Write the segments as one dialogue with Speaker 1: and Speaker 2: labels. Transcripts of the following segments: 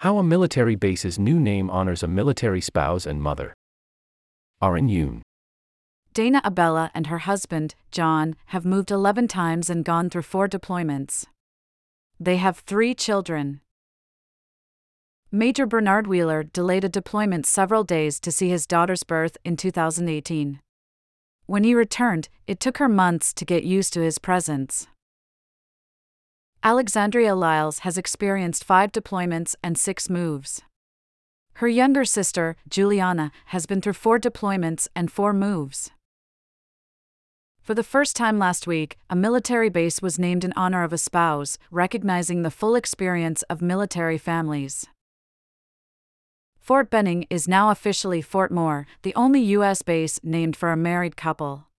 Speaker 1: How a military base's new name honors a military spouse and mother. Aaron Yoon.
Speaker 2: Dana Abella and her husband, John, have moved 11 times and gone through four deployments. They have three children. Major Bernard Wheeler delayed a deployment several days to see his daughter's birth in 2018. When he returned, it took her months to get used to his presence. Alexandria Lyles has experienced five deployments and six moves. Her younger sister, Juliana, has been through four deployments and four moves. For the first time last week, a military base was named in honor of a spouse, recognizing the full experience of military families. Fort Benning is now officially Fort Moore, the only U.S. base named for a married couple.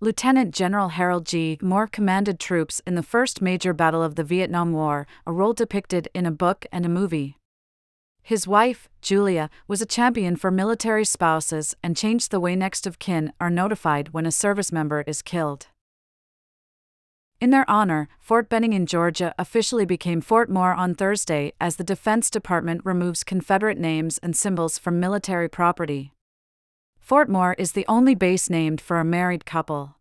Speaker 2: Lieutenant General Harold G. Moore commanded troops in the first major battle of the Vietnam War, a role depicted in a book and a movie. His wife, Julia, was a champion for military spouses and changed the way next of kin are notified when a service member is killed. In their honor, Fort Benning in Georgia officially became Fort Moore on Thursday as the Defense Department removes Confederate names and symbols from military property. Fort Moore is the only base named for a married couple.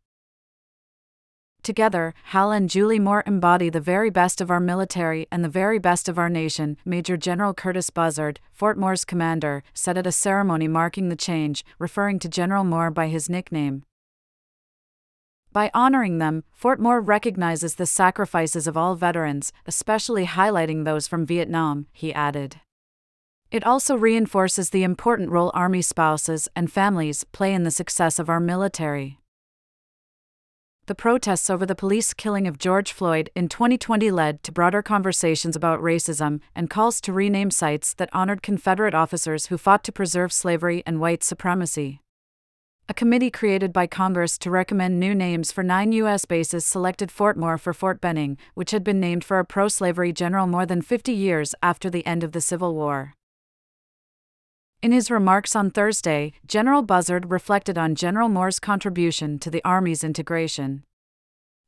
Speaker 2: Together, Hal and Julie Moore embody the very best of our military and the very best of our nation, Major General Curtis Buzzard, Fort Moore's commander, said at a ceremony marking the change, referring to General Moore by his nickname. By honoring them, Fort Moore recognizes the sacrifices of all veterans, especially highlighting those from Vietnam, he added. It also reinforces the important role Army spouses and families play in the success of our military. The protests over the police killing of George Floyd in 2020 led to broader conversations about racism and calls to rename sites that honored Confederate officers who fought to preserve slavery and white supremacy. A committee created by Congress to recommend new names for nine U.S. bases selected Fort Moore for Fort Benning, which had been named for a pro slavery general more than 50 years after the end of the Civil War. In his remarks on Thursday, General Buzzard reflected on General Moore's contribution to the Army's integration.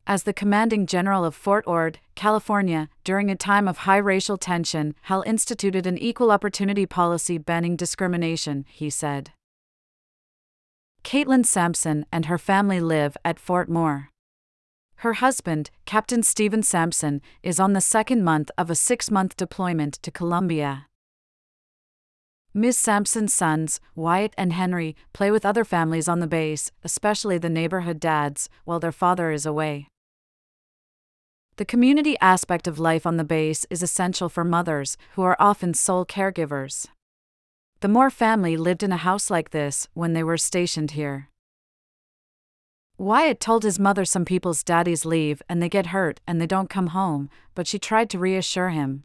Speaker 2: As the commanding general of Fort Ord, California, during a time of high racial tension, Hal instituted an equal opportunity policy banning discrimination, he said. Caitlin Sampson and her family live at Fort Moore. Her husband, Captain Stephen Sampson, is on the second month of a six month deployment to Colombia. Ms. Sampson's sons, Wyatt and Henry, play with other families on the base, especially the neighborhood dads, while their father is away. The community aspect of life on the base is essential for mothers, who are often sole caregivers. The Moore family lived in a house like this when they were stationed here. Wyatt told his mother some people's daddies leave and they get hurt and they don't come home, but she tried to reassure him.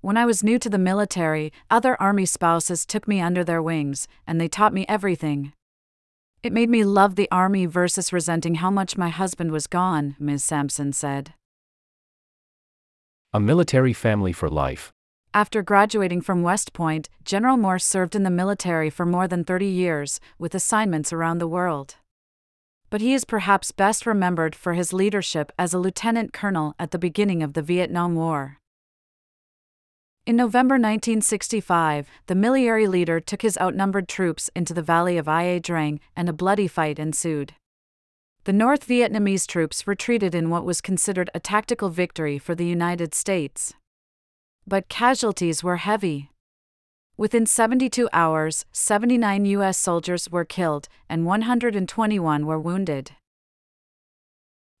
Speaker 2: When I was new to the military, other Army spouses took me under their wings, and they taught me everything. It made me love the Army versus resenting how much my husband was gone, Ms. Sampson said.
Speaker 1: A military family for life.
Speaker 2: After graduating from West Point, General Moore served in the military for more than 30 years, with assignments around the world. But he is perhaps best remembered for his leadership as a lieutenant colonel at the beginning of the Vietnam War. In November 1965, the Miliary leader took his outnumbered troops into the valley of Ia Drang, and a bloody fight ensued. The North Vietnamese troops retreated in what was considered a tactical victory for the United States. But casualties were heavy. Within 72 hours, 79 U.S. soldiers were killed and 121 were wounded.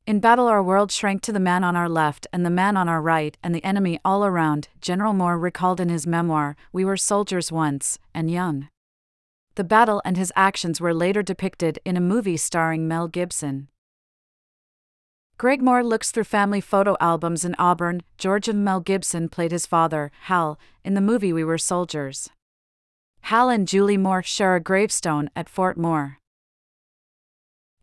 Speaker 2: In battle, our world shrank to the man on our left and the man on our right, and the enemy all around, General Moore recalled in his memoir, We were soldiers once, and young. The battle and his actions were later depicted in a movie starring Mel Gibson. Greg Moore looks through family photo albums in Auburn, Georgia. Mel Gibson played his father, Hal, in the movie We Were Soldiers. Hal and Julie Moore share a gravestone at Fort Moore.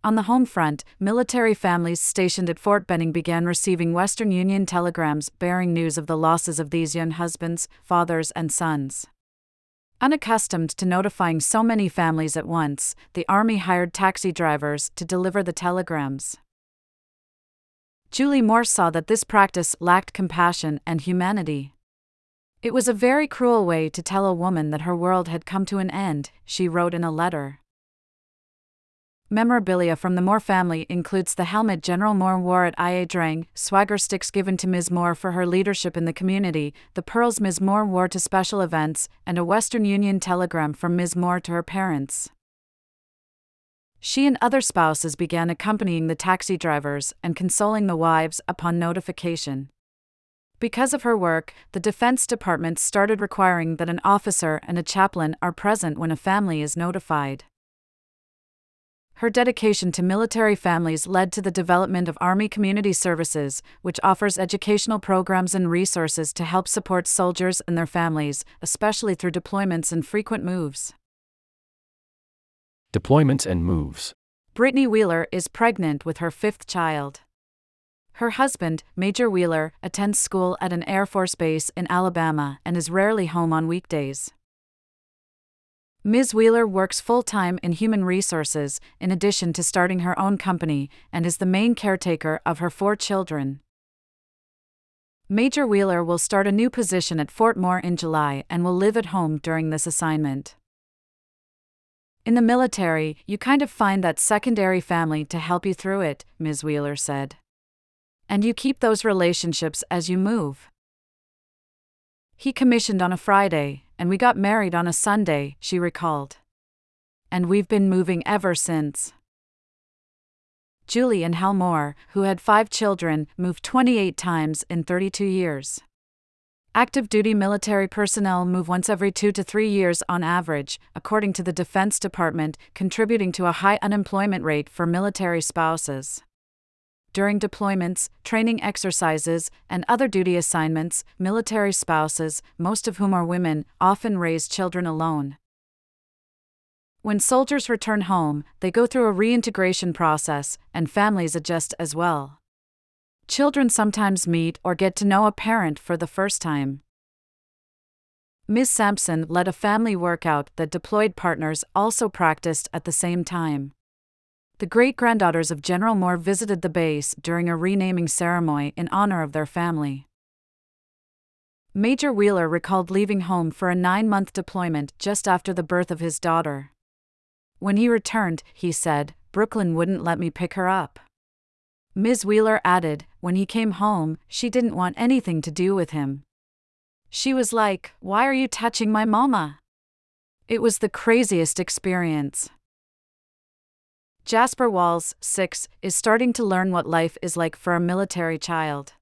Speaker 2: On the home front, military families stationed at Fort Benning began receiving Western Union telegrams bearing news of the losses of these young husbands, fathers, and sons. Unaccustomed to notifying so many families at once, the Army hired taxi drivers to deliver the telegrams. Julie Moore saw that this practice lacked compassion and humanity. It was a very cruel way to tell a woman that her world had come to an end, she wrote in a letter. Memorabilia from the Moore family includes the helmet General Moore wore at Ia Drang, swagger sticks given to Ms. Moore for her leadership in the community, the pearls Ms. Moore wore to special events, and a Western Union telegram from Ms. Moore to her parents. She and other spouses began accompanying the taxi drivers and consoling the wives upon notification. Because of her work, the Defense Department started requiring that an officer and a chaplain are present when a family is notified. Her dedication to military families led to the development of Army Community Services, which offers educational programs and resources to help support soldiers and their families, especially through deployments and frequent moves.
Speaker 1: Deployments and moves.
Speaker 2: Brittany Wheeler is pregnant with her fifth child. Her husband, Major Wheeler, attends school at an Air Force base in Alabama and is rarely home on weekdays. Ms. Wheeler works full time in human resources, in addition to starting her own company, and is the main caretaker of her four children. Major Wheeler will start a new position at Fort Moore in July and will live at home during this assignment. In the military, you kind of find that secondary family to help you through it, Ms. Wheeler said. And you keep those relationships as you move. He commissioned on a Friday, and we got married on a Sunday, she recalled. And we've been moving ever since. Julie and Hal Moore, who had five children, moved 28 times in 32 years. Active duty military personnel move once every two to three years on average, according to the Defense Department, contributing to a high unemployment rate for military spouses during deployments, training exercises, and other duty assignments, military spouses, most of whom are women, often raise children alone. When soldiers return home, they go through a reintegration process, and families adjust as well. Children sometimes meet or get to know a parent for the first time. Ms. Sampson led a family workout that deployed partners also practiced at the same time. The great granddaughters of General Moore visited the base during a renaming ceremony in honor of their family. Major Wheeler recalled leaving home for a nine month deployment just after the birth of his daughter. When he returned, he said, Brooklyn wouldn't let me pick her up. Ms. Wheeler added, when he came home, she didn't want anything to do with him. She was like, Why are you touching my mama? It was the craziest experience. Jasper Walls, 6, is starting to learn what life is like for a military child.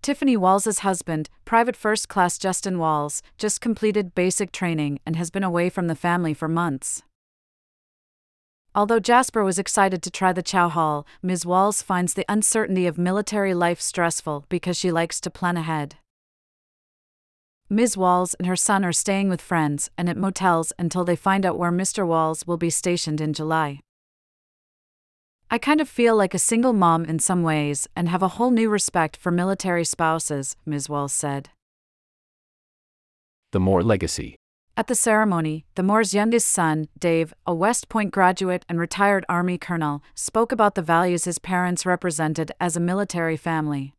Speaker 2: Tiffany Walls's husband, Private First Class Justin Walls, just completed basic training and has been away from the family for months. Although Jasper was excited to try the chow hall, Ms. Walls finds the uncertainty of military life stressful because she likes to plan ahead. Ms. Walls and her son are staying with friends and at motels until they find out where Mr. Walls will be stationed in July. I kind of feel like a single mom in some ways and have a whole new respect for military spouses, Ms. Walls said.
Speaker 1: The Moore Legacy.
Speaker 2: At the ceremony, the Moore's youngest son, Dave, a West Point graduate and retired Army colonel, spoke about the values his parents represented as a military family.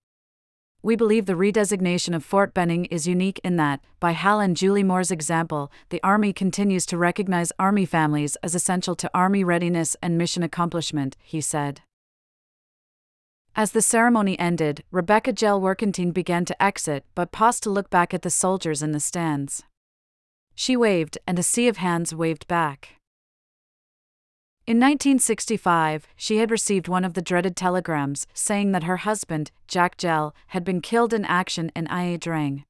Speaker 2: We believe the redesignation of Fort Benning is unique in that, by Hal and Julie Moore's example, the Army continues to recognize Army families as essential to Army readiness and mission accomplishment, he said. As the ceremony ended, Rebecca Gell Workentine began to exit but paused to look back at the soldiers in the stands. She waved, and a sea of hands waved back. In 1965, she had received one of the dreaded telegrams saying that her husband, Jack Gell, had been killed in action in Ia Drang.